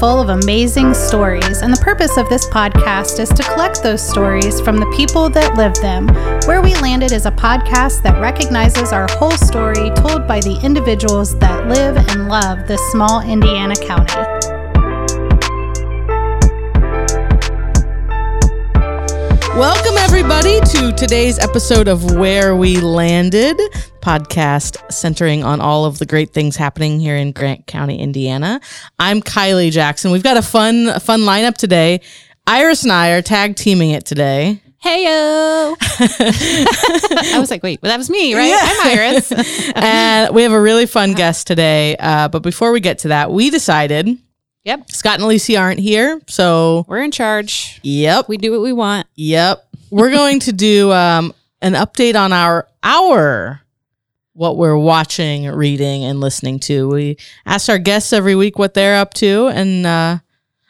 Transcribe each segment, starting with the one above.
full of amazing stories, and the purpose of this podcast is to collect those stories from the people that live them. Where We Landed is a podcast that recognizes our whole story told by the individuals that live and love this small Indiana county. Welcome, everybody, to today's episode of Where We Landed, podcast centering on all of the great things happening here in Grant County, Indiana. I'm Kylie Jackson. We've got a fun, a fun lineup today. Iris and I are tag teaming it today. Hey yo! I was like, wait, well, that was me, right? I'm Iris. and we have a really fun guest today. Uh, but before we get to that, we decided yep, Scott and Alicia aren't here. So, we're in charge. yep, We do what we want. Yep. We're going to do um, an update on our our what we're watching, reading, and listening to. We ask our guests every week what they're up to, and uh,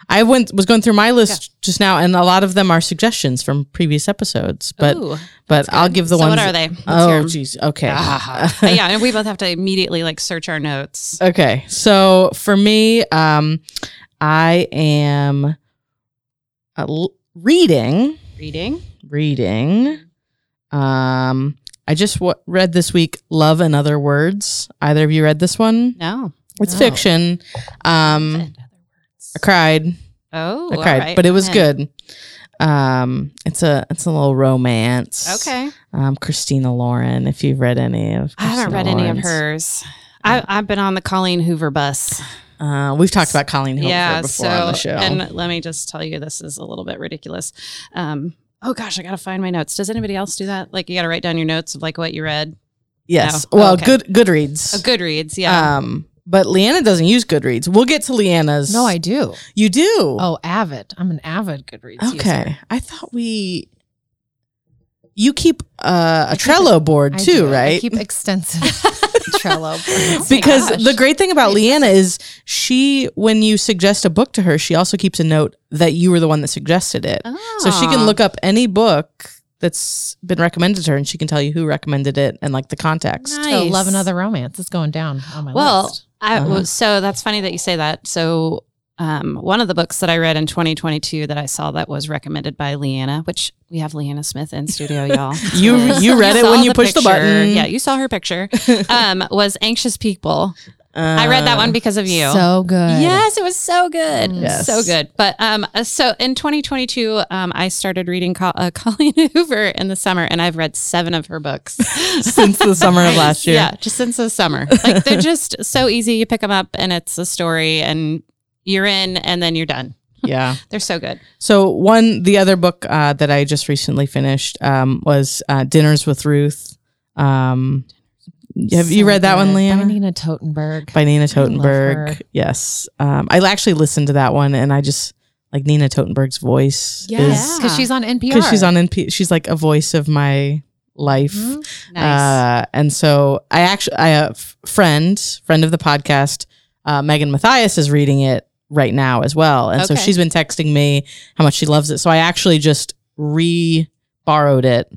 I went was going through my list just now, and a lot of them are suggestions from previous episodes. But Ooh, but I'll give the so ones. what are they? Let's Oh, jeez. Okay. Ah. yeah, and we both have to immediately like search our notes. Okay. So for me, um, I am uh, l- reading. Reading. reading. Um, I just w- read this week "Love and Other Words." Either of you read this one? No. It's No. fiction. Um, I cried. Oh, I all cried, right. but it was Okay. good. Um, it's a it's a little romance. Okay. Um, Christina Lauren. If you've read any of, I haven't Christina read any of Lauren's. hers. I, I've been on the Colleen Hoover bus. Uh, we've talked about Colleen Hoover yeah. before So, on the show. and let me just tell you, this is a little bit ridiculous. Um, oh gosh, I gotta find my notes. Does anybody else do that? Like, you gotta write down your notes of like what you read. yes. no. Well, Oh, okay. good Goodreads. Oh, Goodreads. Yeah. Um, but Leanna doesn't use Goodreads. We'll get to Leanna's. No, I do. You do. Oh, avid. I'm an avid Goodreads Okay. user. I thought we. You keep uh, a I keep Trello board I too, do. I keep extensive Trello boards. because gosh. the great thing about Leanna is she, when you suggest a book to her, she also keeps a note that you were the one that suggested it. So she can Ah. look up any book that's been recommended to her and she can tell you who recommended it and like the context. Nice. So Love Another Romance is going down on my Well, list. I Uh-huh. well, so that's funny that you say that. So um, one of the books that I read in 2022 that I saw that was recommended by Leanna, which we have Leanna Smith in studio, y'all. You you read it when you pushed the button. Yeah, you saw her picture. Um, was Anxious People. I read that one because of you. So good. Yes, it was so good. Yes. So good. But um, uh, so in 2022, um, I started reading Col- uh, Colleen Hoover in the summer, and I've read seven of her books. since the summer of last year. Yeah, just since the summer. Like they're just so easy. You pick them up, and it's a story, and you're in, and then you're done. Yeah. They're so good. So one, the other book uh, that I just recently finished um, was uh, Dinners with Ruth. Um, have you read that one, good. Leanna? By Nina Totenberg. By Nina Totenberg. her. Yes, um, I actually listened to that one, and I just like Nina Totenberg's voice. Yes, Yeah. because she's on NPR. because she's on NP. She's like a voice of my life. Mhm. Nice. Uh, and so I actually, I have friend, friend of the podcast, uh, Megan Matthias is reading it right now as well. And so she's been texting me how much she loves it. So I actually just re borrowed it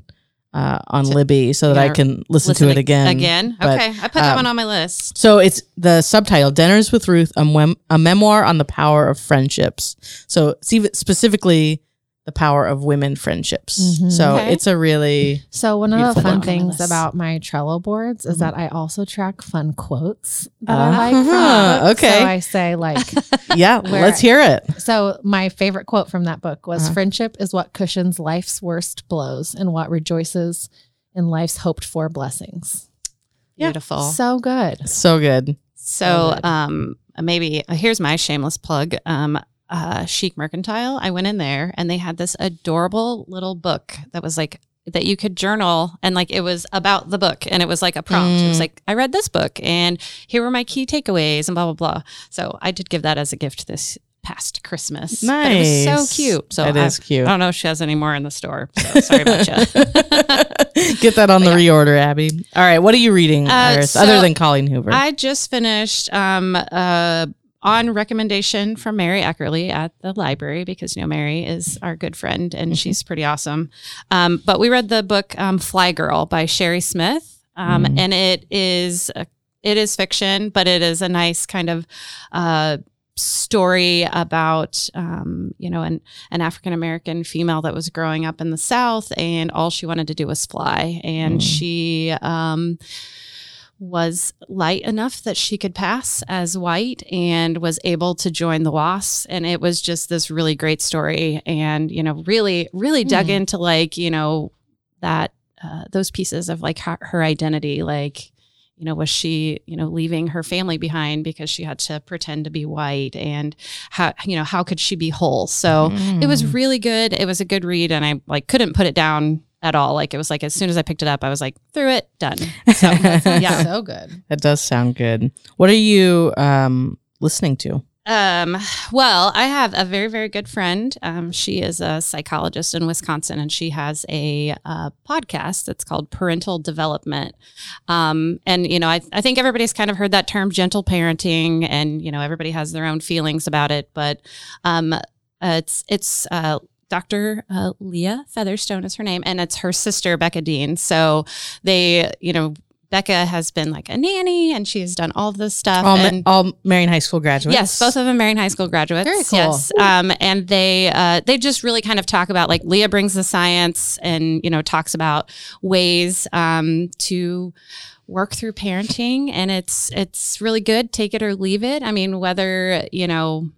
uh, on To- Libby so that I can listen, to it again. Again. But, okay. I put that um, one on my list. So it's the subtitle Dinners with Ruth, a, mem- a memoir on the power of friendships. So specifically the power of women friendships. Mhm. So Okay. it's a really So one of the fun book. things On my list. about my Trello boards is Mhm. that I also track fun quotes that Uh-huh. I like from the. Okay. So I say like yeah. Where- let's hear it. So my favorite quote from that book was Uh-huh. friendship is what cushions life's worst blows and what rejoices in life's hoped for blessings. Yeah. Beautiful. So good. So good. So, good. um, maybe uh, here's my shameless plug. Um, uh, Chic Mercantile. I went in there and they had this adorable little book that was like that you could journal and like it was about the book and it was like a prompt. It was Mm. like I read this book and here were my key takeaways and blah blah blah. So I did give that as a gift this past Christmas. But it was Nice. so cute. So It I, is cute. I don't know if she has any more in the store. So sorry about you. Get that on the But reorder, Abby. All right, what are you reading, Uh, Iris, so other than Colleen Hoover? I just finished um, uh, on recommendation from Mary Eckerly at the library because you know Mary is our good friend and Mhm. she's pretty awesome. Um, but we read the book um, Fly Girl by Sherri Smith, um, Mhm. and it is a, it is fiction, but it is a nice kind of uh, story about um, you know an an African American female that was growing up in the South, and all she wanted to do was fly, and Mm. she. Um, was light enough that she could pass as white and was able to join the WASPs. And it was just this really great story. And, you know, really, really dug Hmm. into like, you know, that, uh, those pieces of like her, her identity. Like, you know, was she, you know, leaving her family behind because she had to pretend to be white and how, you know, how could she be whole? So it was Mm. really good. It was a good read and I like couldn't put it down at all. Like it was like, as soon as I picked it up, I was like, through it, done. So yeah. so good. that does sound good. What are you um, listening to? Um, well, I have a very, very good friend. Um, she is a psychologist in Wisconsin and she has a uh, podcast that's called Parental Development. Um, and, you know, I, I think everybody's kind of heard that term gentle parenting and, you know, everybody has their own feelings about it. But um, uh, it's, it's, uh, Dr. Uh, Leah Featherstone is her name, and it's her sister, Becca Dean. So they, you know, Becca has been like a nanny and she has done all this stuff. All, and all Marion High School graduates. Yes, both of them Marion High School graduates. Very cool. Yes, um, and they uh, they just really kind of talk about like Leah brings the science and you know talks about ways um, to work through parenting, and it's it's really good. Take it or leave it. I mean, whether you know.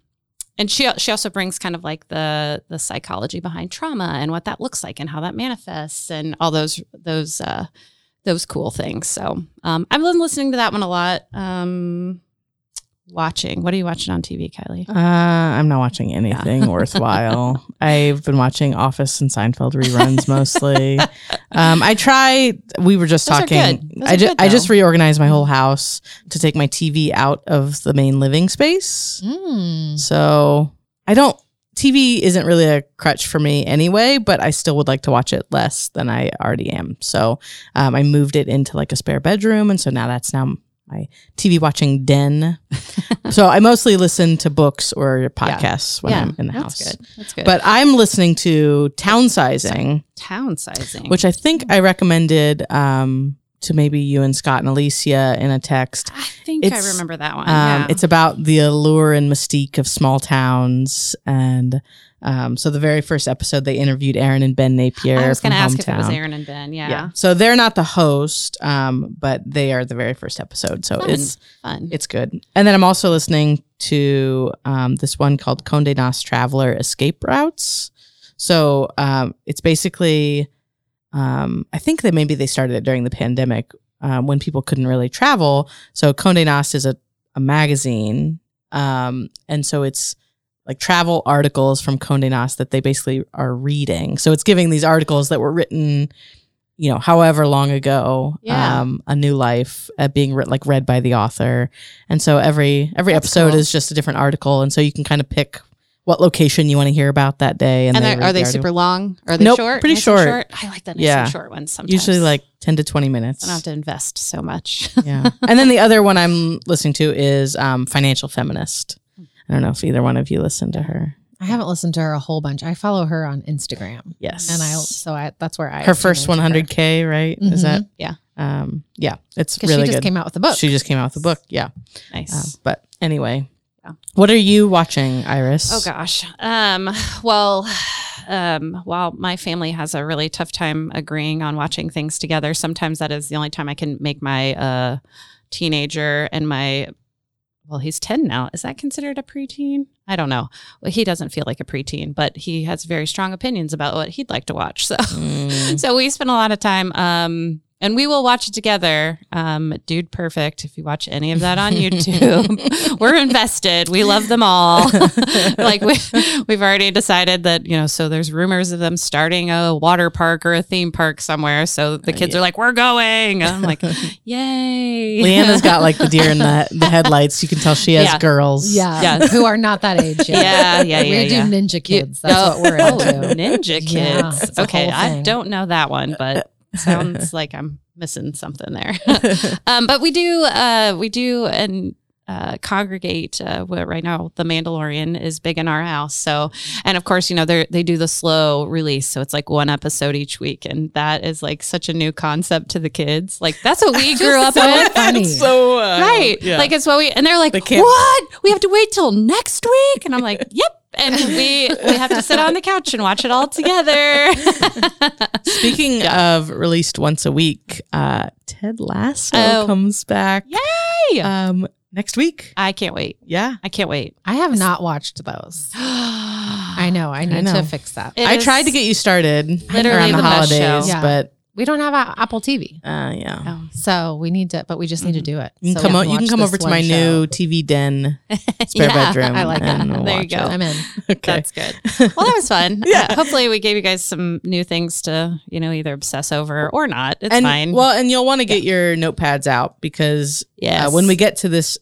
And she she also brings kind of like the the psychology behind trauma and what that looks like and how that manifests and all those those uh, those cool things. So um, I've been listening to that one a lot. Um, watching. What are you watching on TV, Kylie? Uh, I'm not watching anything worthwhile. I've been watching Office and Seinfeld reruns mostly. um, I try. We were just Those talking. I just I just reorganized my whole house to take my TV out of the main living space. Mm. So I don't. TV isn't really a crutch for me anyway, but I still would like to watch it less than I already am. So um, I moved it into like a spare bedroom, and so now that's now my TV watching den. so I mostly listen to books or podcasts when yeah, I'm in the that's house. good. That's good. But I'm listening to Town Sizing, town sizing, which I think I recommended um, to maybe you and Scott and Alicia in a text. I think it's, I remember that one. Um, yeah. It's about the allure and mystique of small towns. And um, so the very first episode, they interviewed Erin and Ben Napier. I was going to ask if it was Erin and Ben. Yeah, So they're not the host, um, but they are the very first episode. So Fun. it's fun. it's good. And then I'm also listening to um, this one called Conde Nast Traveler Escape Routes. So um, it's basically, um, I think that maybe they started it during the pandemic um, when people couldn't really travel. So Conde Nast is a, a magazine. Um, and so it's like travel articles from Conde Nast that they basically are reading. So it's giving these articles that were written, you know, however long ago, Yeah. um, a new life uh, being re- like read by the author. And so every every That's episode cool. is just a different article, and so you can kind of pick what location you want to hear about that day. And, and they're- are they the super long? Are they Nope, short? pretty Nice and short. I like that nice Yeah. and short ones sometimes. Usually like ten to twenty minutes. I don't have to invest so much. yeah. And then the other one I'm listening to is um, Financial Feminist. I don't know if either one of you listened to her. I haven't listened to her a whole bunch. I follow her on Instagram, Yes. and I so I that's where I her first 100k, right? Is Mhm. that Yeah. Um, yeah, it's because really she just good. came out with a book. She just came out with a book. Yeah. nice. Um, but anyway, Yeah. what are you watching, Iris? Oh gosh. Um, well, um, while my family has a really tough time agreeing on watching things together, sometimes that is the only time I can make my uh, teenager and my well, he's 10 now. Is that considered a preteen? I don't know. Well, he doesn't feel like a preteen, but he has very strong opinions about what he'd like to watch. So Mm. so we spend a lot of time um and we will watch it together um dude perfect if you watch any of that on youtube we're invested we love them all like we, we've already decided that you know so there's rumors of them starting a water park or a theme park somewhere so the kids are like we're going and i'm like yay Leanna's got like the deer in the, the headlights. You can tell she has Yeah. girls. yeah, Yeah. who are not that age yet. yeah yeah yeah, we do yeah. Ninja Kids. That's Oh, what we're oh, into. Ninja Kids. Yeah, okay, I don't know that one, but sounds like I'm missing something there. um, but we do, uh, we do, and uh, congregate. Uh, where right now, The Mandalorian is big in our house. So, and of course, you know they they do the slow release, so it's like one episode each week, and that is like such a new concept to the kids. Like that's what we grew up so with. funny. so uh, Right. yeah. Like it's what we and they're like, They What? We have to wait till next week? And I'm like, Yep. And we we have to sit on the couch and watch it all together. Speaking of released once a week, uh, Ted Lasso Oh. comes back. Yay! Um, next week. I can't wait. Yeah. I can't wait. I have not watched those. I know. I need know. to fix that. It I tried to get you started literally around the, the best show. holidays, Yeah. but We don't have a- Apple TV, uh, yeah. Oh, so we need to. But we just need to do it. You can So come. o- you can come over to my show. new TV den spare Yeah, bedroom. I like that. we'll There you go. it. I'm in. Okay. That's good. Well, that was fun. Yeah. Uh, hopefully, we gave you guys some new things to, you know, either obsess over or not. It's and fine. well, and you'll want to get your notepads out because yes. uh, when we get to this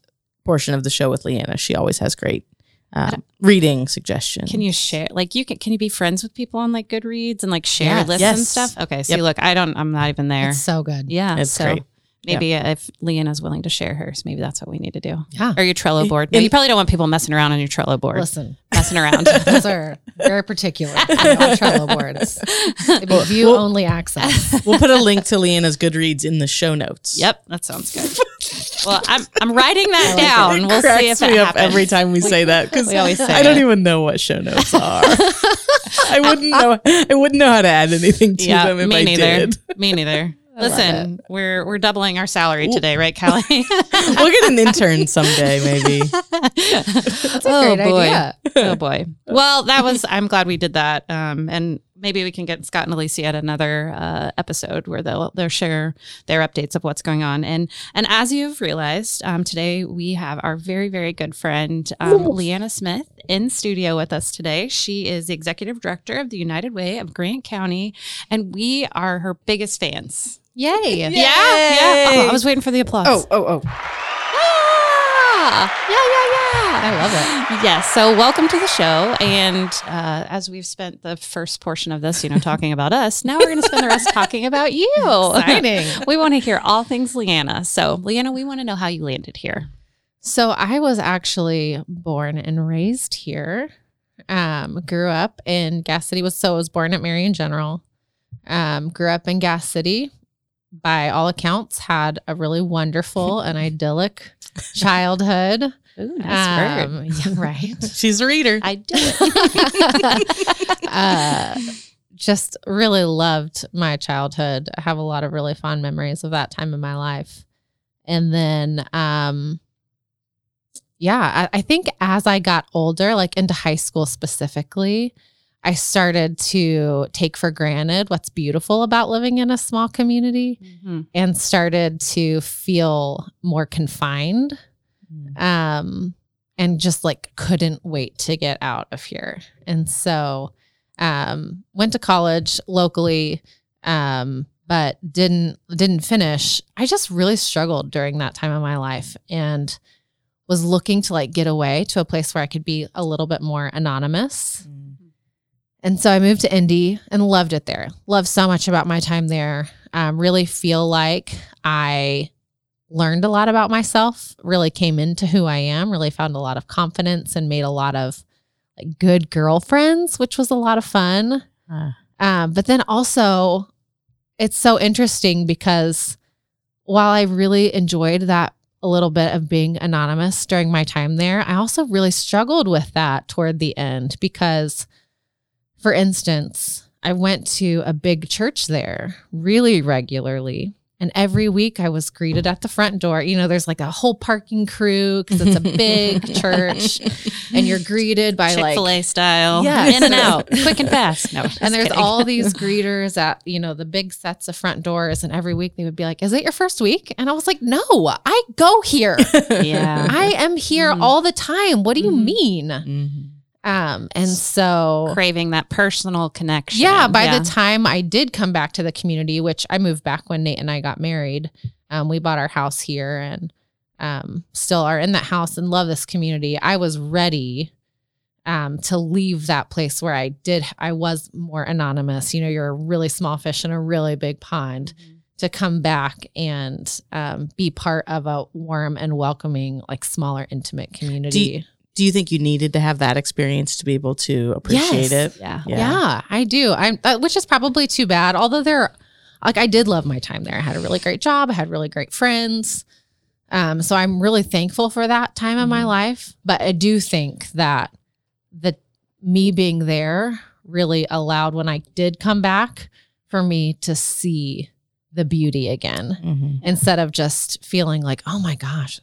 portion of the show with Leanna, she always has great um, reading suggestions. Can you share like you can can you be friends with people on like Goodreads and like share Yes. lists and stuff? Okay, see Yep. look, I don't I'm not even there. It's so good. yeah. It's so great. maybe if Leanna's willing to share hers, maybe that's what we need to do. Yeah. Or your Trello board. No, you probably don't want people messing around on your Trello board. Listen, Messing around. those are very particular on Trello boards. They be view well- only access. we'll put a link to Leanna's Goodreads in the show notes. yep, that sounds good. well, I'm I'm writing that like down. It We'll see if it me up happens. every time we say that because we always say I don't it. even know what show notes are. I wouldn't know. I wouldn't know how to add anything to Yeah, them if me I neither. did. Me neither. love Listen, we're we're doubling our salary today, right, Kelly? We'll get an intern someday, maybe. That's a oh great boy. idea. oh boy. Well, that was. I'm glad we did that. Um, and maybe we can get Scott and Alicia at another uh, episode where they'll they'll share their updates of what's going on. And and as you've realized, um, today we have our very very good friend um, Leanna Smith in studio with us today. She is the executive director of the United Way of Grant County, and we are her biggest fans. Yay. Yeah, yeah. Oh, I was waiting for the applause. Oh, oh, oh. Ah! yeah, yeah, yeah. I love it. Yes. So, welcome to the show. And uh, as we've spent the first portion of this, you know, talking about us, now we're going to spend the rest talking about you. Exciting. we want to hear all things Leanna. So, Leanna, we want to know how you landed here. So I was actually born and raised here. Um, grew up in Gas City. Was so I was born at Marion General. Um, grew up in Gas City. By all accounts, had a really wonderful and idyllic childhood. Ooh, nice. Um, yeah, right. She's a reader. I do. uh, just really loved my childhood. I have a lot of really fond memories of that time in my life. And then, um, yeah, I, I think as I got older, like into high school specifically, I started to take for granted what's beautiful about living in a small community Mhm. and started to feel more confined um and just like couldn't wait to get out of here. And so um went to college locally um but didn't didn't finish. I just really struggled during that time of my life and was looking to like get away to a place where i could be a little bit more anonymous and so I moved to Indy and loved it there. Loved so much about my time there. Um, really feel like I learned a lot about myself, really came into who I am, really found a lot of confidence and made a lot of like good girlfriends, which was a lot of fun. Ah. Um, but then also, it's so interesting because while I really enjoyed that a little bit of being anonymous during my time there, I also really struggled with that toward the end because for instance, I went to a big church there really regularly. And every week I was greeted at the front door. You know, there's like a whole parking crew because it's a big church and you're greeted by Chick like, style. Yes. In and out. Quick and fast. No. and there's kidding. all these greeters at, you know, the big sets of front doors. And every week they would be like, Is it your first week? And I was like, No, I go here. Yeah. I am here Mhm. all the time. What do you Mhm. mean? Mhm. Um, and so Craving that personal connection. Yeah, by the time I did come back to the community, which I moved back when Nate and I got married, um, we bought our house here and um, still are in that house and love this community. I was ready um, to leave that place where I did, I was more anonymous. You know, you're a really small fish in a really big pond to come back and um, be part of a warm and welcoming, like smaller, intimate community. Do you think you needed to have that experience to be able to appreciate Yes. it? Yeah. Yeah. I do. I'm, uh, which is probably too bad. Although there, like, I did love my time there. I had a really great job. I had really great friends. Um, so I'm really thankful for that time in my Mhm. life. But I do think that the me being there really allowed when I did come back for me to see the beauty again Mhm. instead of just feeling like, oh my gosh,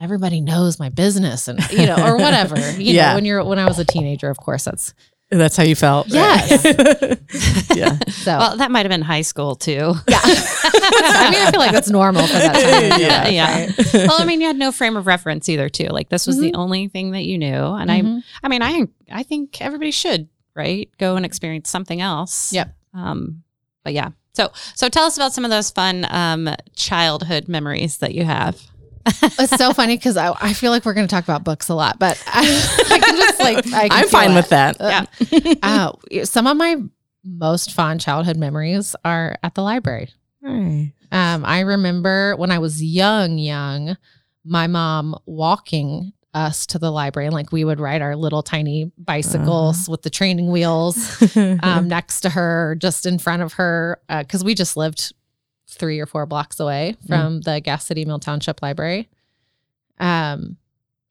everybody knows my business and you know, or whatever. You Yeah. know, when you're when I was a teenager, of course, that's That's how you felt. right? Yes. yeah. so Well, that might have been high school too. yeah. I mean, I feel like that's normal for that time. Yeah. yeah. right? well, I mean, you had no frame of reference either, too. Like this was the Mhm. only thing that you knew, and Mhm. I, I mean, I, I think everybody should, right, go and experience something else. Yep. Um, but yeah. So, so tell us about some of those fun um, childhood memories that you have. It's so funny because I, I feel like we're going to talk about books a lot, but I, I can just like I can I'm fine it. with that. Yeah. Uh, some of my most fond childhood memories are at the library. Right. Um, I remember when I was young, young, my mom walking us to the library, and like we would ride our little tiny bicycles with the training wheels um, next to her, just in front of her, because we just lived three or four blocks away from the Gas City Mill Township Library. Um,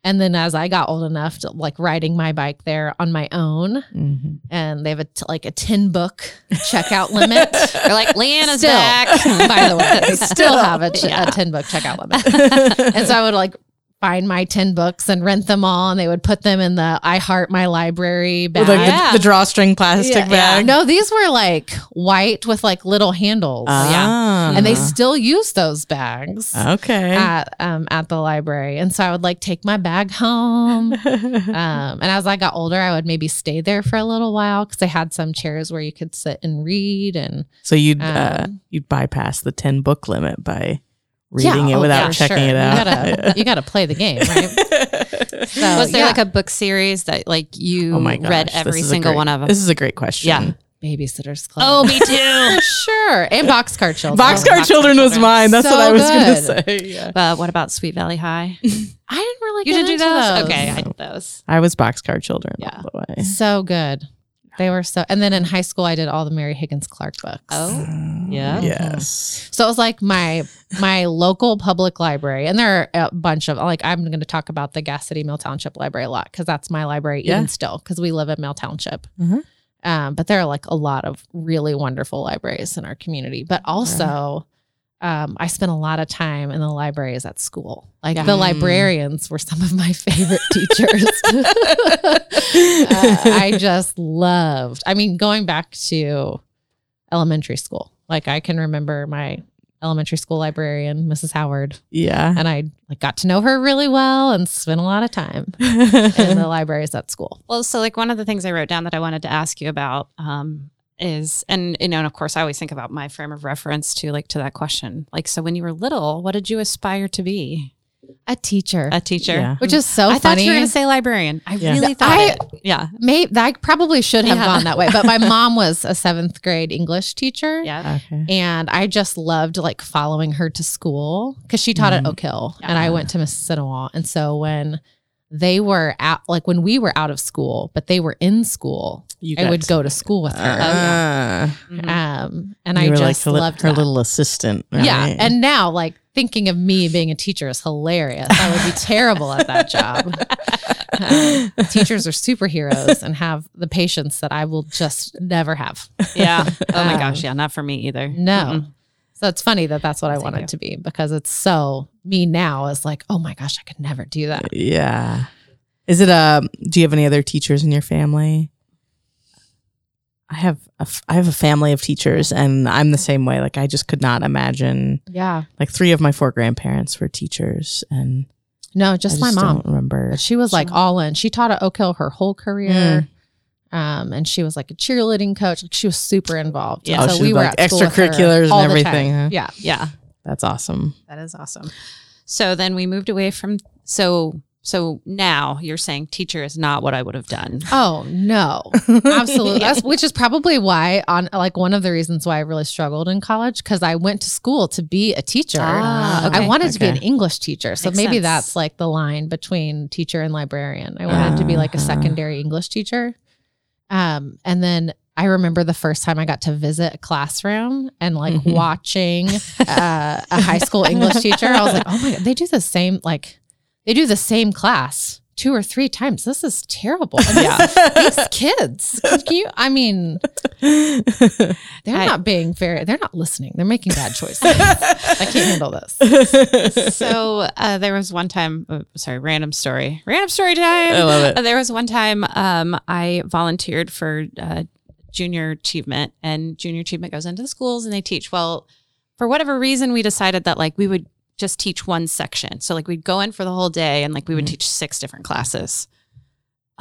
and then as I got old enough to like riding my bike there on my own, Mhm. and they have a t- like a ten book checkout limit. They're like, Leanna's Still, back. by the way, they still have a, ch- Yeah. a tin book checkout limit. And so I would like find my 10 books and rent them all and they would put them in the I Heart My Library bag. With like Yeah. the, the drawstring plastic Yeah, bag. No, these were like white with like little handles. Ah. And they still use those bags Okay. at um at the library. And so I would like take my bag home. Um, and as I got older, I would maybe stay there for a little while because they had some chairs where you could sit and read. And so you'd uh, um, you'd bypass the ten book limit by Yeah, reading it oh, without for checking sure. it out. You gotta you gotta play the game, right? So, was there yeah. like a book series that like you oh my gosh, read every single great- one of them? This is a great question. Yeah. Babysitters Club. Oh, me too. sure. And Boxcar Children. Boxcar Boxcar Children was Children. mine. That's So what I was gonna say. Yeah. uh, what about Sweet Valley High? I didn't really You get didn't do into those? Okay, I did those. I was Boxcar Children Yeah. all the way. so good. They were so and then in high school I did all the Mary Higgins Clark books. Oh, Yeah. Yes. So it was like my my local public library, and there are a bunch of like I'm going to talk about the Gas City Mill Township Library a lot because that's my library Yeah. even still because we live in Mill Township. Mhm. Um, but there are like a lot of really wonderful libraries in our community. But also, um, I spent a lot of time in the libraries at school. Like Yeah. the Mm. librarians were some of my favorite teachers. Uh, I just loved. I mean, going back to elementary school, like I can remember my elementary school librarian, Mrs. Howard, Yeah. and I like got to know her really well and spent a lot of time in the libraries at school. Well, so like one of the things I wrote down that I wanted to ask you about um, is, and you know, and of course, I always think about my frame of reference to like to that question. Like, so when you were little, what did you aspire to be? A teacher, A teacher. Yeah. which is so I thought funny. you were going to say librarian. I Yeah. really thought I- it. Yeah. Maybe I probably should have Yeah. gone that way, but my mom was a seventh grade English teacher. Yeah. Okay. And I just loved like following her to school because she taught Mhm. at Oak Hill and I went to Mississinewa. And so when they were out, like when we were out of school, but they were in school, You I got would go to school with her. Ah. Mhm. Um, and You I were just like her, loved her that. little assistant. Yeah. And now, like thinking of me being a teacher is hilarious. I would be terrible at that job. Um, teachers are superheroes and have the patience that I will just never have. yeah. Oh my Um, gosh. Yeah. Not for me either. No. Mm-mm. So it's funny that that's what I Thank wanted you. to be because it's so me now is like, oh my gosh, I could never do that. yeah. Is it a? Do you have any other teachers in your family? I have a, f- I have a family of teachers, and I'm the same way. Like I just could not imagine. Yeah. Like three of my four grandparents were teachers, and No, I just, my mom. I don't remember. But she was like Sure. all in. She taught at Oak Hill her whole career. Um, and she was like a cheerleading coach. Like she was super involved. Yeah. And Oh, so she we were like at school with her extracurriculars and everything, huh? Yeah. Yeah. That's awesome. That is awesome. So then we moved away from, so so now you're saying teacher is not what I would have done. Oh no, absolutely. That's which is probably why on like one of the reasons why I really struggled in college because I went to school to be a teacher. Ah, okay. I wanted to be an English teacher, so Makes maybe sense. that's like the line between teacher and librarian. I wanted to be like a Uh-huh. secondary English teacher. Um, and then I remember the first time I got to visit a classroom and like Mhm. watching uh, a high school English teacher. I was like, oh my god, they do the same like they do the same class two or three times. This is terrible. And Yeah. these kids, can you? I mean, they're I- not being fair. They're not listening. They're making bad choices. I can't handle this. so uh, there was one time, uh, sorry, random story, random story time. I love it. Uh, there was one time um, I volunteered for uh, junior achievement, and junior achievement goes into the schools and they teach. Well, for whatever reason, we decided that like we would just teach one section. So like we'd go in for the whole day, and like we would Mhm. teach six different classes.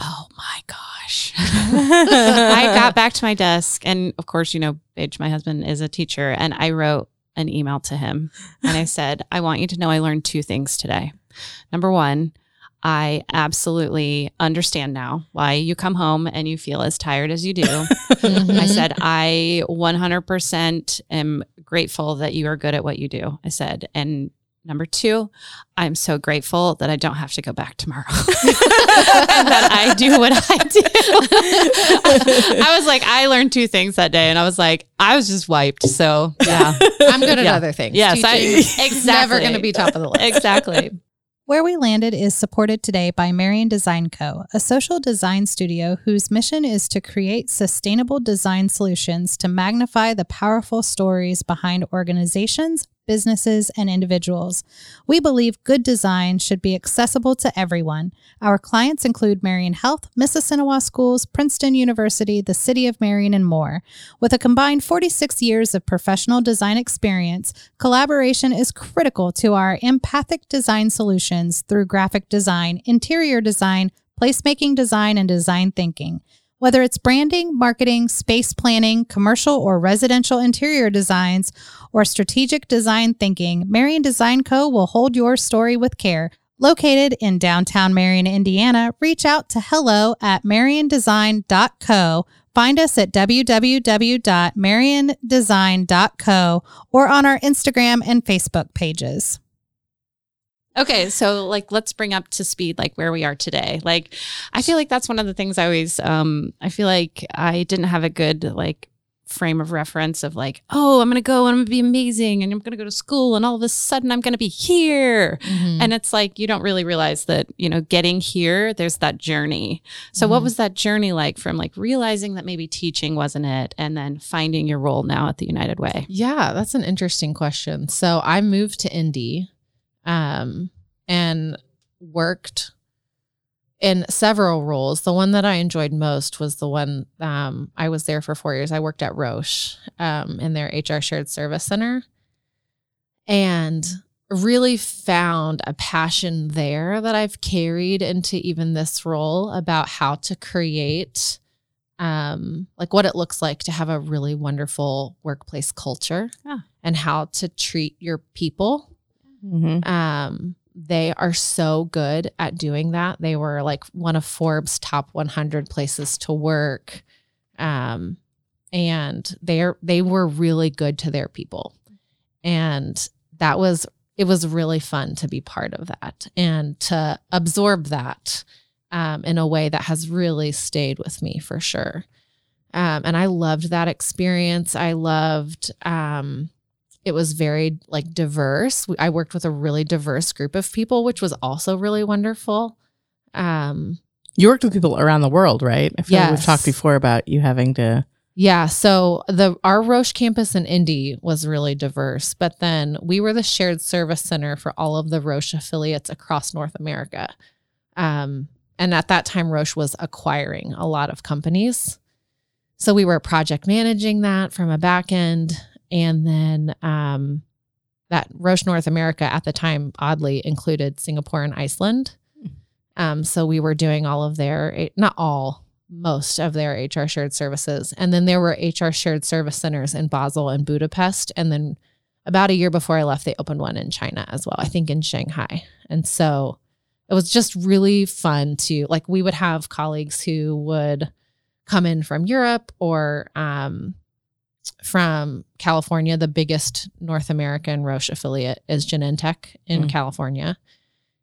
Oh my gosh. I got back to my desk, and of course, you know, Paige, my husband, is a teacher, and I wrote an email to him and I said, I want you to know I learned two things today. Number one, I absolutely understand now why you come home and you feel as tired as you do. I Mhm. said, I 100% am grateful that you are good at what you do. I said, and number two, I'm so grateful that I don't have to go back tomorrow. and that I do what I do. I was like, I learned two things that day, and I was like, I was just wiped. So, yeah. I'm good at Yeah. other things. Yes, I- Teaching, exactly. Never going to be top of the list. exactly. Where We Landed is supported today by Marion Design Co., a social design studio whose mission is to create sustainable design solutions to magnify the powerful stories behind organizations, businesses, and individuals. We believe good design should be accessible to everyone. Our clients include Marion Health, Mississinewa Schools, Princeton University, the City of Marion, and more. With a combined 46 years of professional design experience, collaboration is critical to our empathic design solutions through graphic design, interior design, placemaking design, and design thinking. Whether it's branding, marketing, space planning, commercial or residential interior designs, or strategic design thinking, Marion Design Co. will hold your story with care. Located in downtown Marion, Indiana, reach out to hello at mariondesign.co. Find us at www.mariondesign.co or on our Instagram and Facebook pages. Okay, so like let's bring up to speed like where we are today. Like I feel like that's one of the things I always um I feel like I didn't have a good like frame of reference of like, oh, I'm to go and I'm to be amazing and I'm to go to school and all of a sudden I'm to be here. Mhm. And it's like you don't really realize that, you know, getting here, there's that journey. So what Mhm. was that journey like from like realizing that maybe teaching wasn't it and then finding your role now at the United Way? Yeah, that's an interesting question. So I moved to Indy um, and worked in several roles. The one that I enjoyed most was the one um, I was there for four years. I worked at Roche um, in their HR shared service center and really found a passion there that I've carried into even this role about how to create um like what it looks like to have a really wonderful workplace culture Ah. and how to treat your people Mhm. um they are so good at doing that. They were like one of forbes top 100 places to work. Um and they're they were really good to their people. And that was it was really fun to be part of that and to absorb that um, in a way that has really stayed with me for sure. Um, and i loved that experience. I loved um, it was very like diverse i worked with a really diverse group of people which was also really wonderful um, You worked with people around the world, right? I feel like we've talked before about you having to. Yeah, so the our Roche campus in Indy was really diverse, but then we were the shared service center for all of the Roche affiliates across North America. Um, and at that time, Roche was acquiring a lot of companies, so we were project managing that from a back end, and then um, that Roche North America at the time oddly included Singapore and Iceland. Um, so we were doing all of their, not all, most of their HR shared services. And then there were HR shared service centers in Basel and Budapest. And then about a year before I left, they opened one in China as well, I think in Shanghai. And so it was just really fun to like we would have colleagues who would come in from Europe or um, from California. The biggest North American Roche affiliate is Genentech in Mm. California.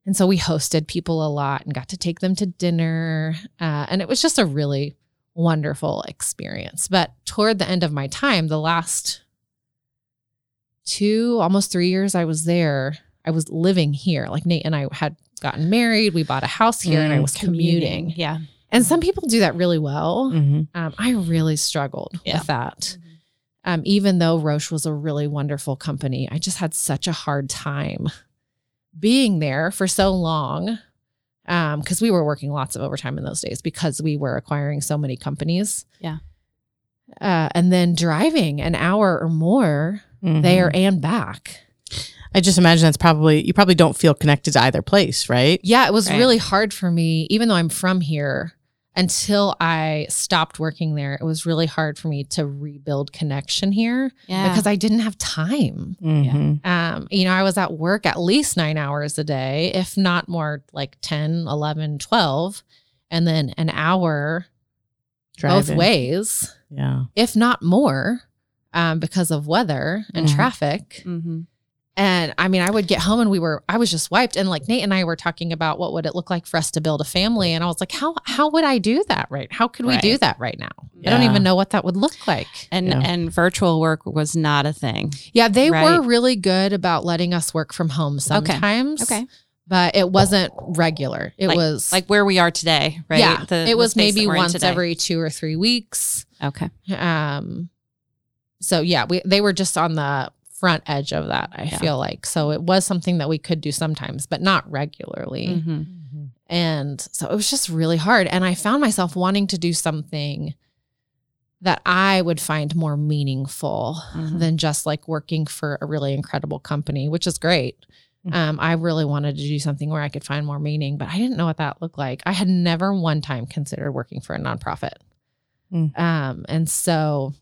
And so we hosted people a lot and got to take them to dinner. Uh, and it was just a really wonderful experience. But toward the end of my time, the last two, almost three years I was there, I was living here. Like Nate and I had gotten married, we bought a house here, and I Mm. was commuting. Yeah. And some people do that really well. Mhm. Um, I really struggled Yeah. with that. Um, even though Roche was a really wonderful company, I just had such a hard time being there for so long because we were working lots of overtime in those days because we were acquiring so many companies. Yeah. Uh, and then driving an hour or more Mhm. there and back. I just imagine that's probably you probably don't feel connected to either place, right? Yeah, it was Right. really hard for me, even though I'm from here, until I stopped working there. It was really hard for me to rebuild connection here Yeah. because I didn't have time. Mhm. Um, you know, I was at work at least nine hours a day, if not more, like 10, 11, 12, and then an hour both ways, Yeah. if not more, um, because of weather and Mhm. traffic. hmm And I mean, I would get home and we were, I was just wiped. And like Nate and I were talking about what would it look like for us to build a family. And I was like, how, how would I do that? Right. How could we do that right now? I don't even know what that would look like. And Yeah. and virtual work was not a thing. Yeah. They Right. were really good about letting us work from home sometimes. Okay. okay. But it wasn't regular. It was Like where we are today, right? yeah, The- it was space maybe once today. every two or three weeks. Okay. Um, so yeah, we they were just on the front edge of that. I Yeah. feel like so it was something that we could do sometimes, but not regularly. hmm And so it was just really hard. And I found myself wanting to do something that I would find more meaningful Mhm. than just like working for a really incredible company, which is great. Mhm. Um, I really wanted to do something where I could find more meaning, but I didn't know what that looked like. I had never one time considered working for a nonprofit. Mm. Um, and so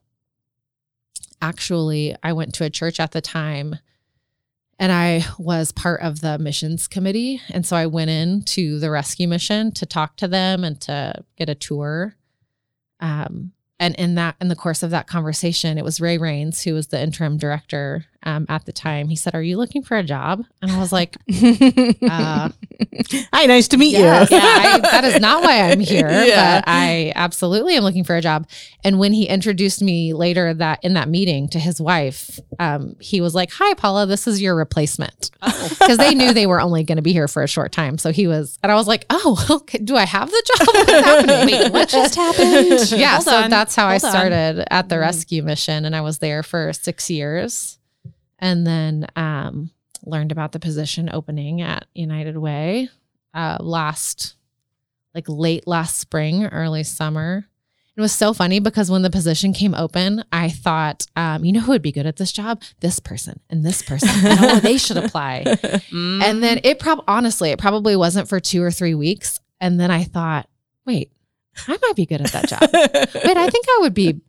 actually, I went to a church at the time and I was part of the missions committee. And so I went in to the rescue mission to talk to them and to get a tour. Um, and in that, in the course of that conversation, it was Ray Rains, who was the interim director um, at the time. He said, "Are you looking for a job?" And I was like, Uh, Hi, nice to meet Yes, you. yeah, I, that is not why I'm here, Yeah. but I absolutely am looking for a job. And when he introduced me later that in that meeting to his wife, um, he was like, "Hi, Paula, this is your replacement," because they knew they were only going to be here for a short time. So he was, and I was like, "Oh, okay, do I have the job? What's happening? Wait, what just happened? yeah, Hold so on. that's how I Hold on. started at the Mhm. rescue mission, and I was there for six years, and then um, learned about the position opening at United Way uh, last, like late last spring, early summer. It was so funny because when the position came open, I thought, um, you know who would be good at this job? This person and this person. And, oh, they should apply. Mm. And then it probably, honestly, it probably wasn't for two or three weeks. And then I thought, wait, I might be good at that job. Wait, I think I would be,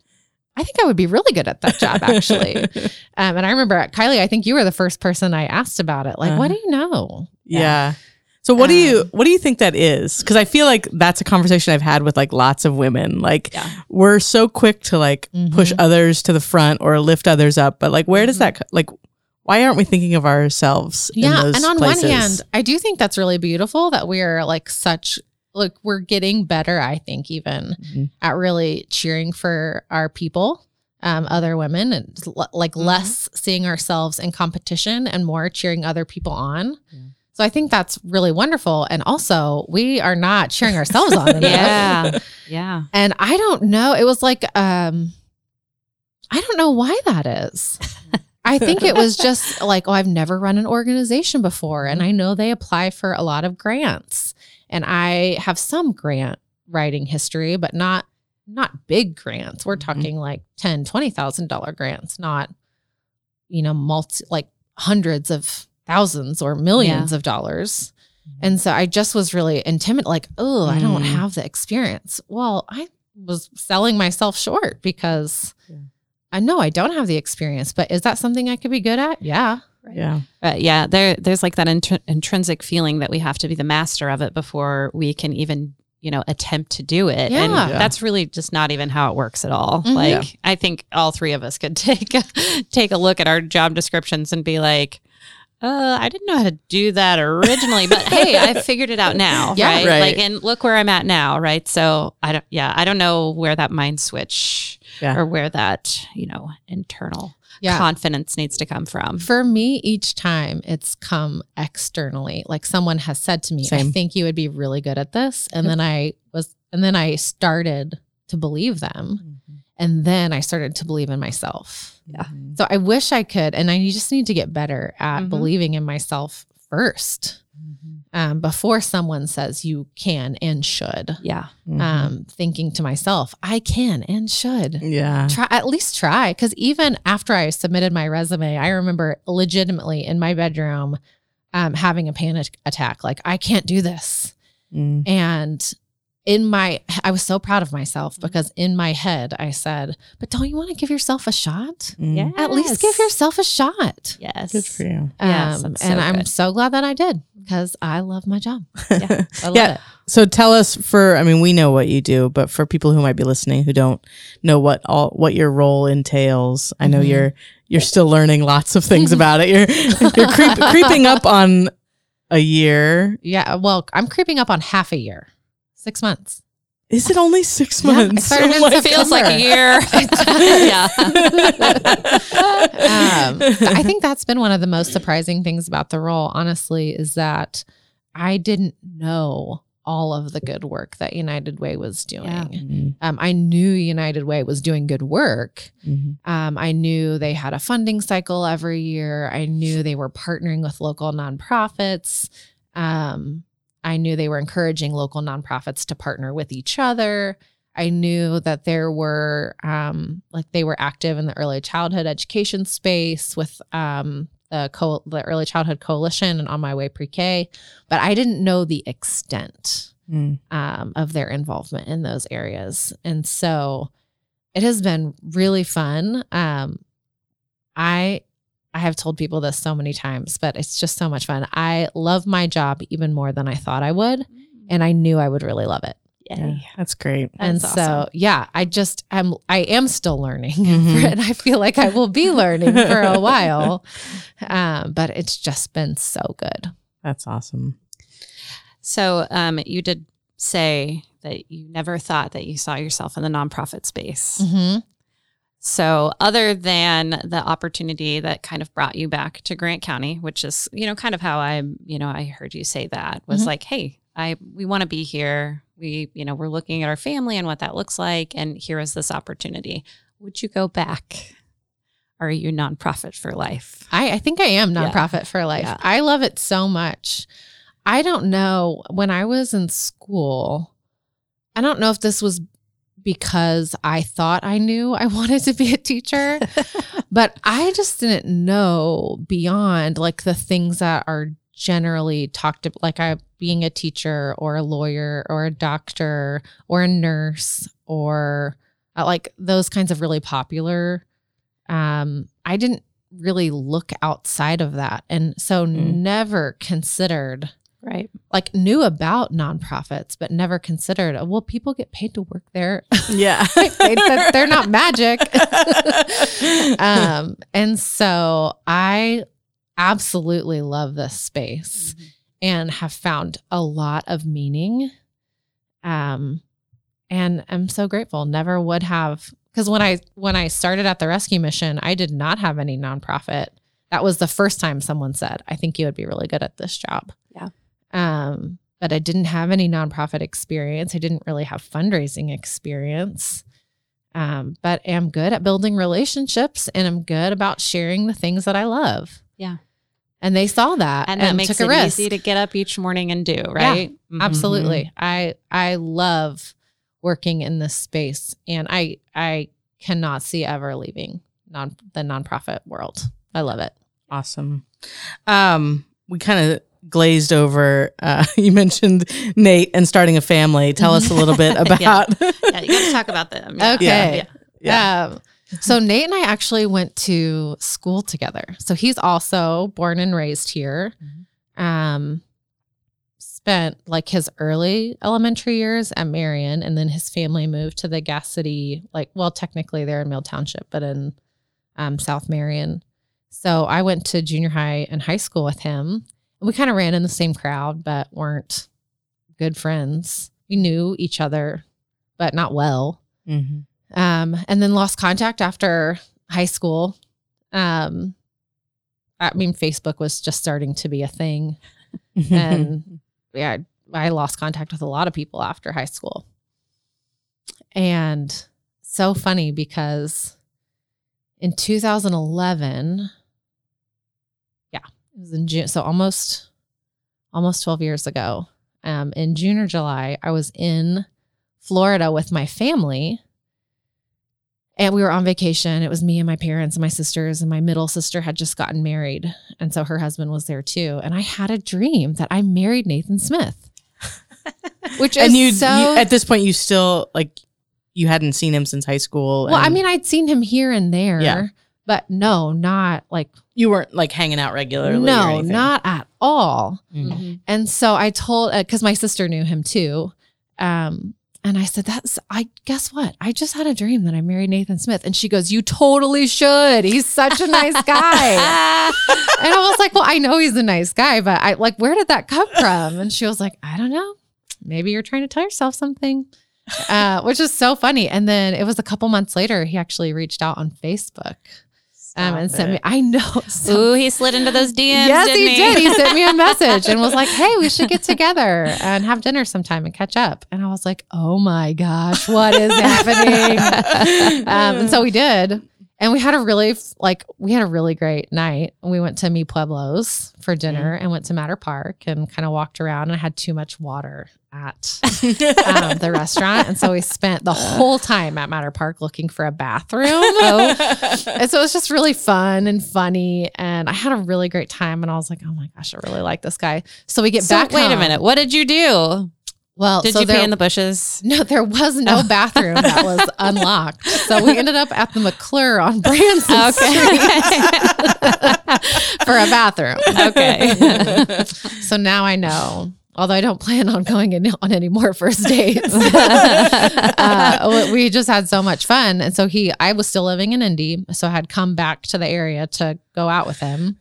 I think I would be really good at that job actually. Um, and I remember Kylie, I think you were the first person I asked about it. Like, what do you know? Yeah. So what do you Um, what do you think that is? Because I feel like that's a conversation I've had with like lots of women. Like Yeah. we're so quick to like push Mhm. others to the front or lift others up, but like where does Mhm. that like why aren't we thinking of ourselves? in Yeah. And on places? one hand, I do think that's really beautiful that we're like such, like, we're getting better, I think, even Mhm. at really cheering for our people, um, other women, and l- like Mhm. less seeing ourselves in competition and more cheering other people on. Yeah. So I think that's really wonderful. And also, we are not cheering ourselves on yeah, yeah. And I don't know. It was like, um, I don't know why that is. I think it was just like, oh, I've never run an organization before. And I know they apply for a lot of grants. And I have some grant writing history, but not not big grants. We're Mhm. talking like ten, twenty thousand dollar grants, not, you know, multi like hundreds of thousands or millions of dollars. And so I just was really intimidated, like, oh, I don't Mm. have the experience. Well, I was selling myself short because Yeah. I know I don't have the experience, but is that something I could be good at? Yeah. Yeah. But yeah, there there's like that intr- intrinsic feeling that we have to be the master of it before we can even you know attempt to do it and Yeah. Yeah. that's really just not even how it works at all Mhm. like Yeah. i think all three of us could take a, take a look at our job descriptions and be like uh, I didn't know how to do that originally, but hey, I figured it out now, Yeah. right? Right. Like, and look where I'm at now, right? So I don't, yeah, I don't know where that mind switch Yeah. or where that, you know, internal Yeah. confidence needs to come from. For me, each time it's come externally. Like someone has said to me, I think you would be really good at this. And Yep. then I was, and then I started to believe them. And then I started to believe in myself. Yeah. So I wish I could, and I just need to get better at Mhm. believing in myself first um, before someone says you can and should. Yeah. Mhm. Um, thinking to myself, I can and should yeah. try at least try because even after i submitted my resume i remember legitimately in my bedroom um, having a panic attack like i can't do this Mm. and in my i was so proud of myself Mm-hmm. because in my head i said but don't you want to give yourself a shot Mm. Yeah. at least give yourself a shot Yes. Good for you. Yes, um, that's so and i'm good. so glad that i did because i love my job Yeah. i love Yeah. it So tell us for I mean we know what you do, but for people who might be listening who don't know what all what your role entails, I know Mhm. you're you're still learning lots of things about it. You're you're creep, creeping up on a year. yeah well i'm creeping up on half a year six months Is it only six months? started in Oh It feels like a year. yeah. um, I think that's been one of the most surprising things about the role, honestly, is that I didn't know all of the good work that United Way was doing. Yeah. Mhm. Um, I knew United Way was doing good work. Mhm. Um, I knew they had a funding cycle every year. I knew they were partnering with local nonprofits. Um, I knew they were encouraging local nonprofits to partner with each other. I knew that there were um, like they were active in the early childhood education space with um, the co- the early childhood coalition and on my way pre-K, but I didn't know the extent Mm. um, of their involvement in those areas. And so it has been really fun. Um, I I have told people this so many times, but it's just so much fun. I love my job even more than I thought I would, and I knew I would really love it. Yeah, that's great. and That's so, awesome. yeah, I just am. I am still learning, Mhm. and I feel like I will be learning for a while. Um, but it's just been so good. That's awesome. So um, you did say that you never thought that you saw yourself in the nonprofit space. Mm-hmm. So other than the opportunity that kind of brought you back to Grant County, which is, you know, kind of how I, you know, I heard you say that was Mhm. like, hey, I we want to be here. We, you know, we're looking at our family and what that looks like and here is this opportunity. Would you go back? Are you nonprofit for life? I, I think I am Yeah. nonprofit for life. Yeah. I love it so much. I don't know when I was in school, I don't know if this was because I thought I knew I wanted to be a teacher, but I just didn't know beyond like the things that are generally talked about, like I being a teacher or a lawyer or a doctor or a nurse or uh, like those kinds of really popular. Um, I didn't really look outside of that, and so Mm. never considered Right. like knew about nonprofits, but never considered. Well, people get paid to work there. Yeah. They- they're not magic. um, and so I absolutely love this space and have found a lot of meaning. Um, and I'm so grateful. Never would have because when I when I started at the rescue mission, I did not have any nonprofit. That was the first time someone said, "I think you would be really good at this job." Yeah. Um, but I didn't have any nonprofit experience. I didn't really have fundraising experience. Um, but I'm good at building relationships and I'm good about sharing the things that I love. Yeah. And they saw that And that makes took a it risk. easy to get up each morning and do, right? Mhm. Absolutely. I I love working in this space and I I cannot see ever leaving non the nonprofit world. I love it. Awesome. Um, we kind of glazed over. Uh, you mentioned Nate and starting a family. Tell us a little bit about. Yeah, yeah. you got to talk about them. Yeah. Okay. Yeah. Um So Nate and I actually went to school together. So he's also born and raised here. Um, spent like his early elementary years at Marion, and then his family moved to the Gas City. Like, well, technically they're in Mill Township, but in um, South Marion. So I went to junior high and high school with him. We kind of ran in the same crowd, but weren't good friends. We knew each other, but not well Mm-hmm. um, and then lost contact after high school. Um, I mean, Facebook was just starting to be a thing, and yeah, I lost contact with a lot of people after high school. And so funny because in 2011, yeah, it was in June, so almost almost 12 years ago. Um, in June or July, I was in Florida with my family. And we were on vacation. It was me and my parents and my sisters, and my middle sister had just gotten married. And so her husband was there too. And I had a dream that I married Nathan Smith. Which and is you, so you at this point you still like you hadn't seen him since high school. well, I mean, I'd seen him here and there, Yeah. But no, not like you weren't like hanging out regularly. or no, anything. not at all. Mm. And so I told because my sister knew him too. Um, and I said, That's I guess what? I just had a dream that I married Nathan Smith. And she goes, You totally should. He's such a nice guy. and I was like, Well, I know he's a nice guy, but I like, where did that come from? And she was like, I don't know. Maybe you're trying to tell yourself something. Uh, which is so funny. And then it was a couple months later, he actually reached out on Facebook um, and sent me. I know. so Ooh, he slid into those DMs. yes, didn't he did. He sent me a message and was like, "Hey, we should get together and have dinner sometime and catch up." And I was like, "Oh my gosh, what is happening?" um, and so we did, and we had a really like we had a really great night. We went to Mi Pueblos for dinner and went to Matter Park and kind of walked around. And I had too much water at um, the restaurant, and so we spent the whole time at Matter Park looking for a bathroom. And so it was just really fun and funny. And I had a really great time. And I was like, oh my gosh, I really like this guy. So we get So back. wait a minute. What did you do? Well, Did so you there, pee in the bushes? No, there was no bathroom that was unlocked. So we ended up at the McClure on Branson Street for a bathroom. Okay. So now I know. Although I don't plan on going in, on any more first dates, uh, we just had so much fun, and so he, I was still living in Indy, so I had come back to the area to go out with him.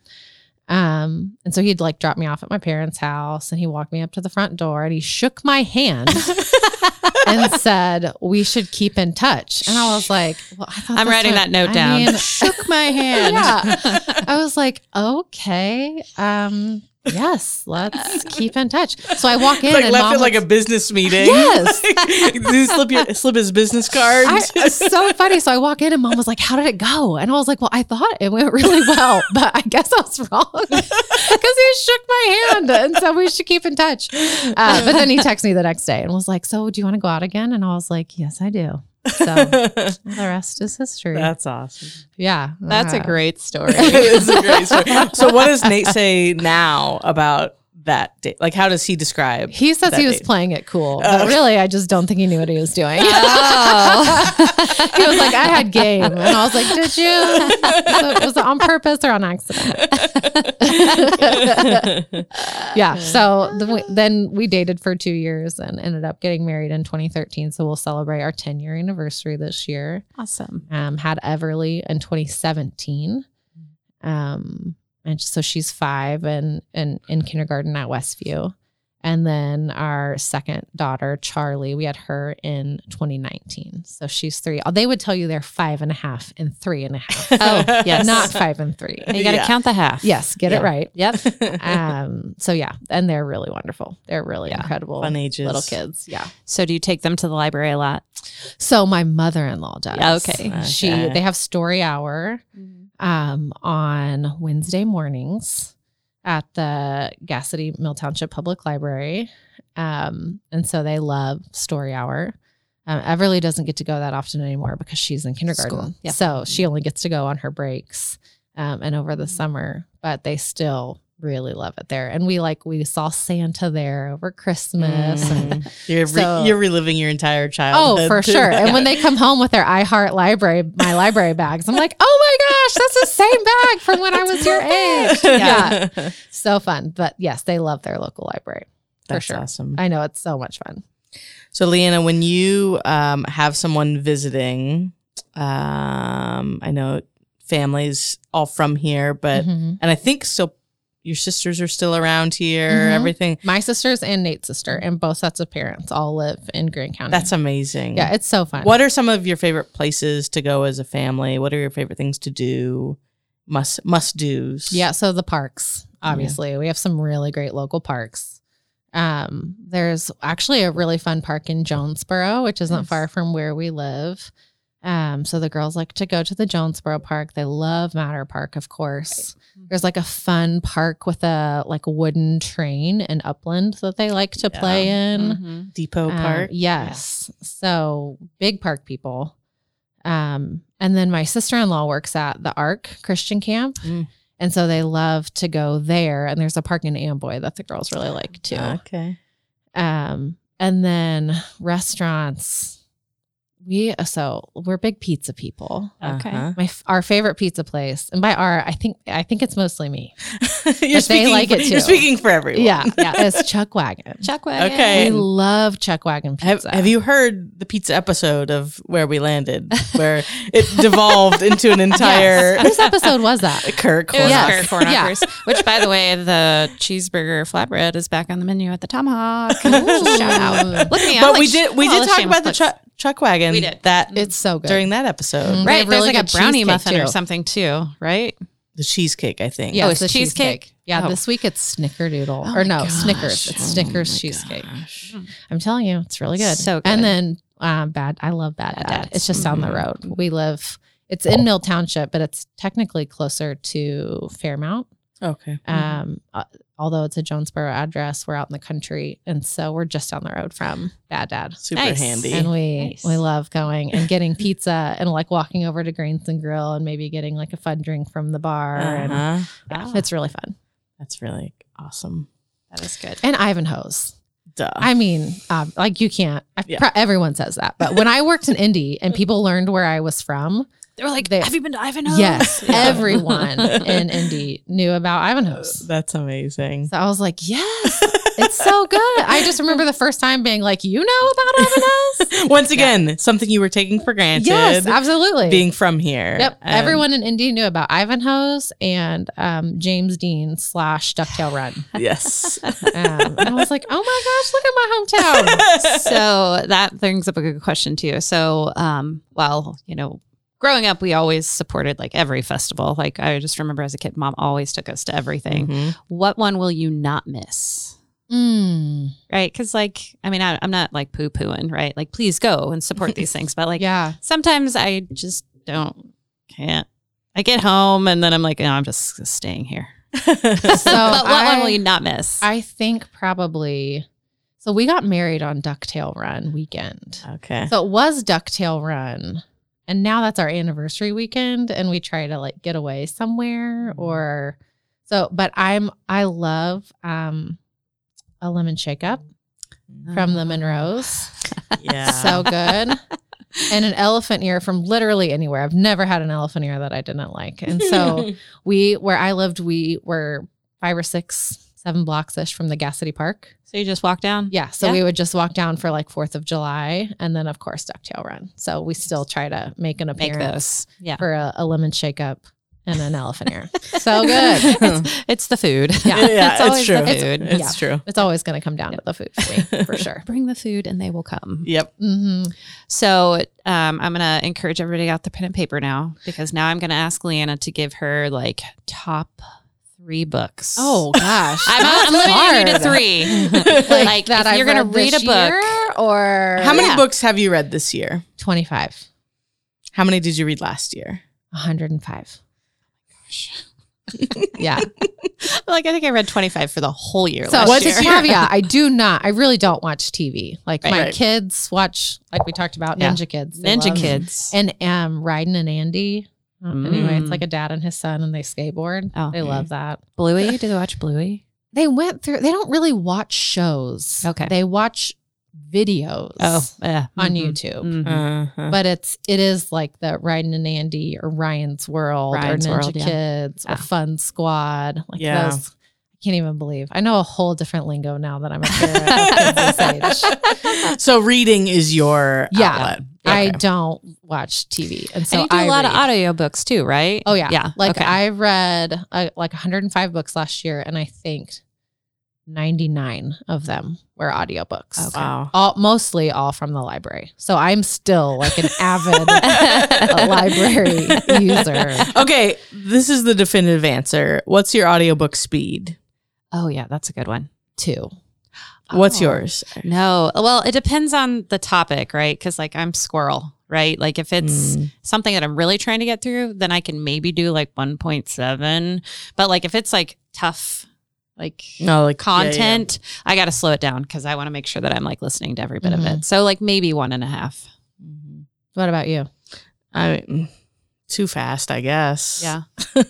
Um, and so he'd like drop me off at my parents' house, and he walked me up to the front door, and he shook my hand and said, "We should keep in touch." And I was like, "Well, I I'm writing that note I down. mean, Shook my hand. yeah. I was like, okay, um, yes, let's keep in touch. So I walk in Like and left mom it like a business meeting. Yes. Did you slip, your, slip his business card? I, it's so funny. So I walk in and mom was like, How did it go? And I was like, Well, I thought it went really well, but I guess I was wrong because he shook my hand and said we should keep in touch. Uh, but then he texted me the next day and was like, So do you want to go out again? And I was like, Yes, I do. So the rest is history. That's awesome. yeah. That's a Uh, great story. it's a great story. So, what does Nate say now about that date? Like, how does he describe? He says he was date? playing it cool, but really, I just don't think he knew what he was doing. oh. he was like, I had game. And I was like, Did you? So was it on purpose or on accident? yeah. So the, we- then we dated for two years and ended up getting married in 2013. So we'll celebrate our 10 year anniversary this year. awesome. Um, had Everly in 2017. Um, and so she's five and, and in kindergarten at Westview. And then our second daughter, Charlie, we had her in 2019. So she's three. They would tell you they're five and a half and three and a half. Oh, yes. Not five and three. You got to Yeah. count the half. Yes, get Yeah. it right. Yep. Um, so yeah, and they're really wonderful. They're really Yeah. incredible Fun ages. little kids. Yeah. So do you take them to the library a lot? So my mother-in-law does. Yeah, okay. She Okay. they have story hour um on Wednesday mornings at the Gas City Mill Township Public Library. Um, and so they love story hour. Um, Everly doesn't get to go that often anymore because she's in kindergarten. Yep. So she only gets to go on her breaks um, and over the summer, but they still really love it there. And we like we saw Santa there over Christmas. And, Mm. You're, re- So- you're reliving your entire childhood. oh, for sure. And when they come home with their iHeart library, my library bags, I'm like, oh my gosh, that's the same bag from when I was your age. Yeah, so fun. But yes, they love their local library. For sure. awesome. I know it's so much fun. So, Leanna, when you um, have someone visiting, um, I know families all from here, but Mhm. and I think still your sisters are still around here. Mhm. Everything My sisters and Nate's sister and both sets of parents all live in Grant County. that's amazing. yeah, it's so fun. What are some of your favorite places to go as a family? What are your favorite things to do? Must must do's. Yeah, so the parks, obviously. We have some really great local parks. Um, there's actually a really fun park in Jonesboro, which isn't Nice. far from where we live. Um, so the girls like to go to the Jonesboro Park. They love Matter Park, of course. There's like a fun park with a like wooden train and Upland that they like to play in. Mhm. Depot Um, Park. yes. So big park people. Um, and then my sister in law works at the Ark Christian Camp. Mm. And so they love to go there. And there's a park in Amboy that the girls really like too. Okay. Um, and then restaurants. We so we're big pizza people. Okay. Uh-huh. My our favorite pizza place, and by our, I think I think it's mostly me. you're But they speaking like for, it You're speaking for everyone. Yeah, yeah, it's Chuck Wagon. Chuck wagon. Okay. We love Chuck Wagon Have, pizza. have you heard the pizza episode of where we landed, where it devolved into an entire Whose episode was that? Kirk? It was Yes. Kurt Yeah. Which, by the way, the cheeseburger flatbread is back on the menu at the Tomahawk. Just Shout out. Look at me. I'm But like we did we did talk about the plugs. Truck truck wagon. We did. that It's so good. during that episode. Mhm. Right, have there's like a brownie cheesecake, muffin or something too, right? The cheesecake, I think. Yeah, Oh, it's it's the cheesecake? cheesecake. Yeah, Oh. this week it's Snickerdoodle. Oh or no, gosh. Snickers. It's Oh Snickers my cheesecake. gosh. I'm telling you, it's really good. So good. And then um, bad. I love Bad Bad Dad. It's just down the Mhm. road. We live. It's in Mill Township, but it's technically closer to Fairmount. Okay. Um, uh, although it's a Jonesboro address, we're out in the country, and so we're just down the road from Bad Dad. Super Nice. handy. And we Nice. we love going and getting pizza and like walking over to Greens and Grill and maybe getting like a fun drink from the bar. And Uh-huh. yeah, Wow. it's really fun. That's really awesome. That is good. And Ivanhoe's. Duh. I mean, um, like you can't. Yeah. pro- everyone says that, but when I worked in Indy and people learned where I was from, They were like, They- "Have you been to Ivanhoe?" yes, everyone in Indy knew about Ivanhoe's. That's amazing. So I was like, yes, it's so good. I just remember the first time being like, you know about Ivanhoe's? Once again, something you were taking for granted. yes, absolutely. being from here. Yep. And- Everyone in Indy knew about Ivanhoe's and um, James Dean slash Ducktail Run. Yes. Um, and I was like, oh my gosh, look at my hometown. so that brings up a good question too. So, um, well, you know, growing up, we always supported like every festival. Like I just remember as a kid, mom always took us to everything. Mhm. What one will you not miss? Mm, Right? Because like, I mean, I, I'm not like poo pooing, right? Like, please go and support these things, but like, yeah. sometimes I just don't can't. I get home and then I'm like, no, I'm just staying here. So but what I, one will you not miss? I think probably. So we got married on Ducktail Run weekend. okay. So it was Ducktail Run. And now that's our anniversary weekend and we try to like get away somewhere or so but I'm I love um a lemon shake up from the Monroes. Yeah. So good. and an elephant ear from literally anywhere. I've never had an elephant ear that I didn't like. And so we where I lived, we were five or six, seven blocks ish from the Gas City Park. so you just walk down? Yeah. So Yeah. we would just walk down for like Fourth of July and then of course Ducktail Run. So we still try to make an Make appearance those. Yeah. for a, a lemon shake up and an elephant ear. So good. it's, it's the food. Yeah. yeah, it's it's, true. the It's, food. it's Yeah. true. It's always going to come down to the food for me, for sure. Bring the food and they will come. Yep. hmm So um, I'm going to encourage everybody out the pen and paper now because now I'm going to ask Leanna to give her like top three books. Oh gosh, I'm, I'm limiting you to three. like, that if I've you're going to read read a this book, year or How many Yeah. books have you read this year? Twenty five. How many did you read last year? 105. Gosh. yeah. like I think I read 25 for the whole year So what's year. the caveat? I do not. I really don't watch TV. Like my Right. kids watch, like we talked about, Yeah. Ninja Kids. They Ninja love- Kids. and um, Ryden and Andy. Anyway, it's Mm. like a dad and his son, and they skateboard. Oh. they love that. Bluey? do they watch Bluey? They went through. They don't really watch shows. Okay. they watch videos. yeah. on Mhm. YouTube. Mhm. Uh-huh. But it's it is like the Ryan and Andy or Ryan's World Ryan's or Ninja World, yeah. Kids Yeah. or Fun Squad. Like Yeah. those. I can't even believe. I know a whole different lingo now that I'm a parent this age. so reading is your Yeah. outlet. I don't watch TV, and so and you do I a lot of read. audiobooks too, right? Oh yeah, Yeah. Like okay. I read uh, like 105 books last year, and I think 99 of them were audiobooks. Okay. Wow. All mostly all from the library. So I'm still like an avid uh, library user. Okay, this is the definitive answer. What's your audiobook speed? Oh yeah, that's a good one. Two. What's Oh. yours? No. Well, it depends on the topic, right? Because like I'm squirrel, right? Like if it's Mm. something that I'm really trying to get through, then I can maybe do like 1.7. But like if it's like tough, like No, like yeah, yeah. content, I got to slow it down because I want to make sure that I'm like listening to every bit of Mhm. it. So like maybe one and a half. Mhm. What about you? I mean, too fast, I guess. Yeah.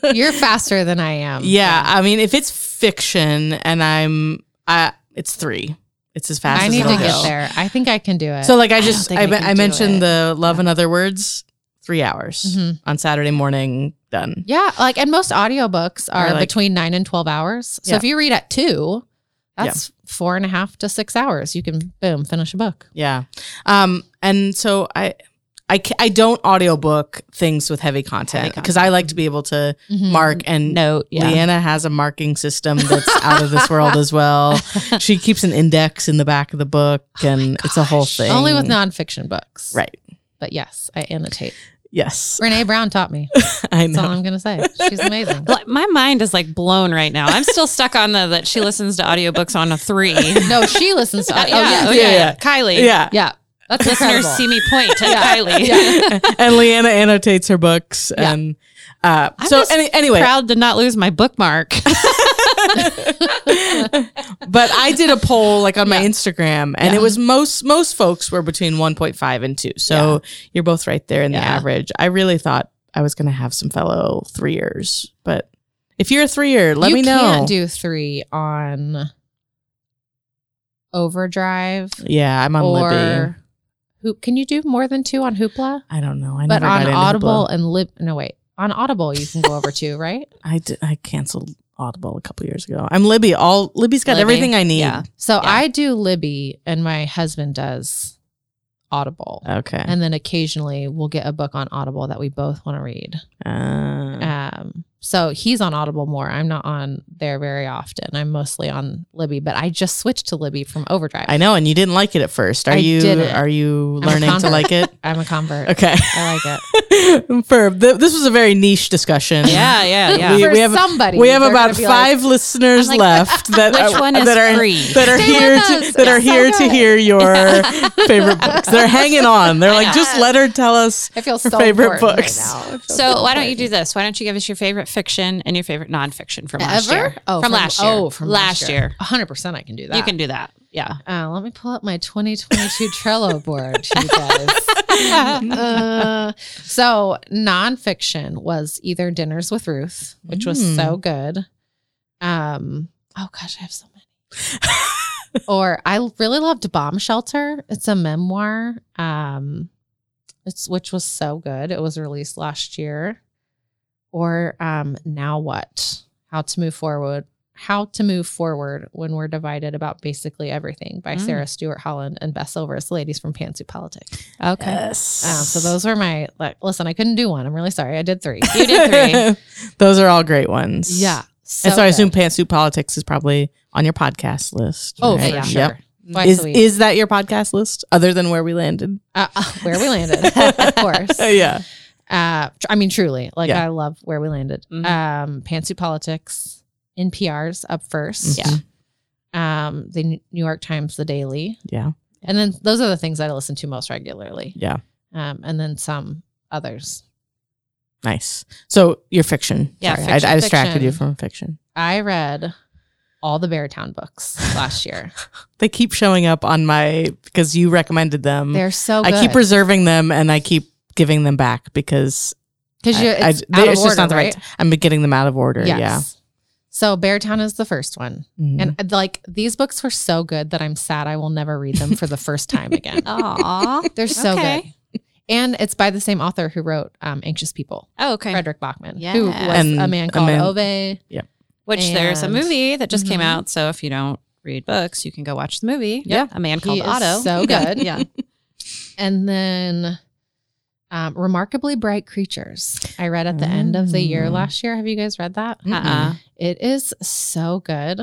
You're faster than I am. yeah, I mean, if it's fiction and I'm, I, it's three. It's as fast I as need to get there. I think I can do it. So like I I just think I, I I mentioned the love and other words, three hours Mhm. on Saturday morning, done. yeah, like and most audiobooks are like- between nine and 12 hours. So Yeah. if you read at two, that's four and a half to six hours. You can boom, finish a book. Yeah. Um, and so I, I, ca- I don't audiobook things with heavy content because I like to be able to mark and Note. Yeah. Leanna has a marking system that's out of this world as well. She keeps an index in the back of the book and it's a whole thing. Only with nonfiction books. Right. But yes, I annotate. Yes. Brené Brown taught me. I That's all. I'm going to say. She's amazing. Like, my mind is like blown right now. I'm still stuck on the that she listens to audiobooks on a three. No, she listens to. Uh, oh, yeah, yeah. oh, Yeah, yeah, yeah. Kylie. Yeah. Yeah. That's Listeners see me point to Kylie. Yeah. and Leanna annotates her books Yeah. and uh so any, anyway Proud to not lose my bookmark. but I did a poll like on my Instagram and Yeah. it was most most folks were between 1.5 and 2. So you're both right there in the Yeah. average. I really thought I was going to have some fellow three years, but if you're a three year, let you me know. can't do three on Overdrive yeah, I'm on Libby. Hoop. Can you do more than two on Hoopla? I don't know. I but never got on Audible Hoopla. and Lib. No, wait. On Audible, you can go over two, right? I did, I canceled Audible a couple years ago. I'm Libby. All Libby's got Libby. everything I need. Yeah. So Yeah. I do Libby, and my husband does Audible. Okay. And then occasionally we'll get a book on Audible that we both want to read. Uh, Um, so he's on Audible more. I'm not on there very often. I'm mostly on Libby, but I just switched to Libby from Overdrive. I know, and you didn't like it at first. Are I you? didn't. Are you learning to like it? I'm a convert. Okay. I like it. For th- this was a very niche discussion. yeah, yeah, yeah. We- For we have- somebody, We have about gonna be five listeners like, left that which are, one is that are free? that are Stay here to us. that are It's so here to hear your favorite books. They're hanging on. They're like, just let her tell us. I feel Her so favorite books. right now. I So why don't you do this? Why don't you give us your favorite fiction and your favorite nonfiction from last Ever? year? Oh, from, last year. Oh, from last year. 100% I can do that. You can do that. Yeah. Uh, let me pull up my 2022 Trello board, you guys. Uh, so nonfiction was either Dinners with Ruth, which was Mm. so good. Um, oh gosh, I have so many. or I really loved Bomb Shelter. It's a memoir. Um, it's which was so good. It was released last year. Or um, now what? How to move forward. How to move forward when we're divided about basically everything by Mm. Sarah Stewart Holland and Beth Silvers, ladies from Pantsuit Politics. Okay. Yes. Um, so those were my like. Listen, I couldn't do one. I'm really sorry. I did three. You did three. Those are all great ones. Yeah. and so I good. assume Pantsuit Politics is probably on your podcast list. Oh, right? for Yeah. sure. Yep. Twice Is is that your podcast list other than where we landed? uh, uh, where we landed, of course. yeah. Uh, tr- I mean, truly, like Yeah. I love where we landed. Mhm. Um, Pantsuit Politics, NPR's up first. Yeah. Um, the New York Times, The Daily, Yeah. and then those are the things that I listen to most regularly. Yeah. Um, and then some others. Nice. So your fiction. Yeah, Sorry, fiction. I, I distracted Fiction. you from fiction. I read all the Beartown books last year. They keep showing up on my because you recommended them. They're so good. I keep reserving them and I keep giving them back because because you I- I- it's, they- out of it's order, just not the right? right. I'm getting them out of order. Yes. Yeah. So Beartown is the first one, Mhm. and uh, like these books were so good that I'm sad I will never read them for the first time again. Aw. They're so Okay. good, and it's by the same author who wrote um, Anxious People, Oh, okay. Fredrik Backman, Yeah. who was And a man a called man- Ove. Which there's a movie that just came Mhm. out. So if you don't read books, you can go watch the movie. Yeah. A man He called is Otto. so good. yeah. And then um, Remarkably Bright Creatures. I read at the end of the year Mm. last year. Have you guys read that? Uh-uh. It is so good.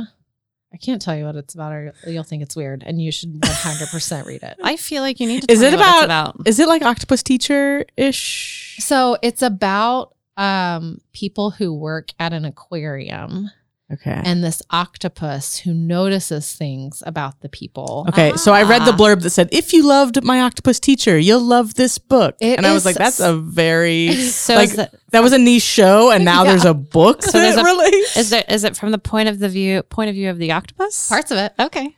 I can't tell you what it's about, or you'll think it's weird, and you should 100% read it. I feel like you need to Is it me what it's about- about. Is it like Octopus Teacher ish? So it's about um, people who work at an aquarium Okay. and this octopus who notices things about the people. Okay, so I read the Ah. blurb that said, "If you loved my octopus teacher, you'll love this book." It and I was like, "That's a very So like is, it, that was a niche show, and now Yeah. there's a book So that there's it a- released." is there is it from the point of the view point of view of the octopus? Parts of it. Okay.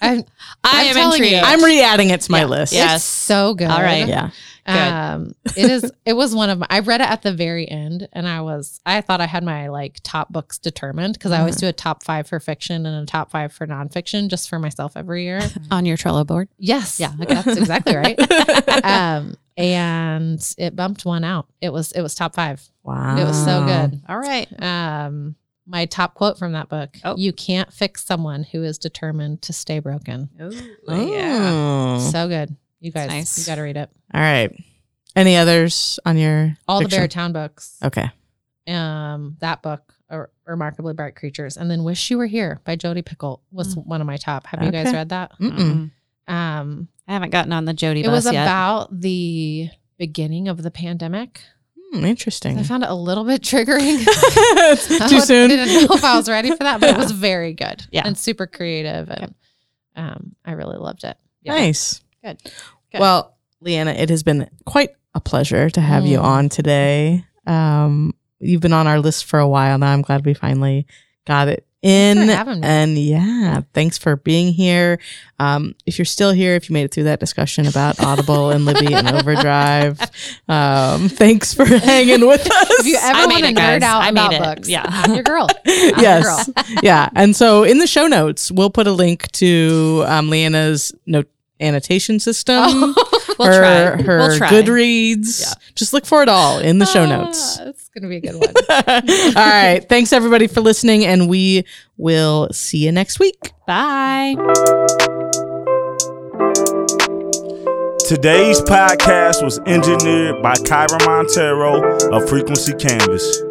I'm, I I'm am telling you. I'm re-adding it to my Yeah. list. Yeah. It's so good. All right. yeah. Good. Um, it is. It was one of my. I read it at the very end, and I was. I thought I had my like top books determined because I always Mm. do a top five for fiction and a top five for nonfiction just for myself every year. on your Trello board. yes. Yeah, That's exactly right. um, and it bumped one out. It was. It was top five. Wow. It was so good. All right. Um, my top quote from that book: Oh. "You can't fix someone who is determined to stay broken." Oh. Yeah. So good. You guys, nice. you got to read it. All right. Any others on your All fiction? the Beartown books. Okay. um that book or remarkably bright creatures and then wish you were here by Jodi Picoult was one of my top have you guys read that Mm-mm. um I haven't gotten on the Jodi it bus was yet. about the beginning of the pandemic Hmm, interesting. i found it a little bit triggering It's I Too was- soon. i didn't know if i was ready for that but it was very good Yeah. and super creative and um i really loved it Nice. Good. Good. Well, Leanna, it has been quite a pleasure to have you Mm. on today. Um, you've been on our list for a while now. I'm glad we finally got it in. Thanks for having me. And yeah, thanks for being here. Um, if you're still here, if you made it through that discussion about Audible and Libby and Overdrive, um, thanks for hanging with us. if you ever want to nerd out I made about books Yeah. i'm your girl I'm your yes. girl. yeah. And so in the show notes, we'll put a link to um, Leanna's note annotation system. We'll her try. her We'll try. Goodreads. Yeah. Just look for it all in the show notes. Ah, it's gonna be a good one all right. Thanks everybody for listening, and we will see you next week. Bye. Today's podcast was engineered by Kyra Montero of Frequency Canvas.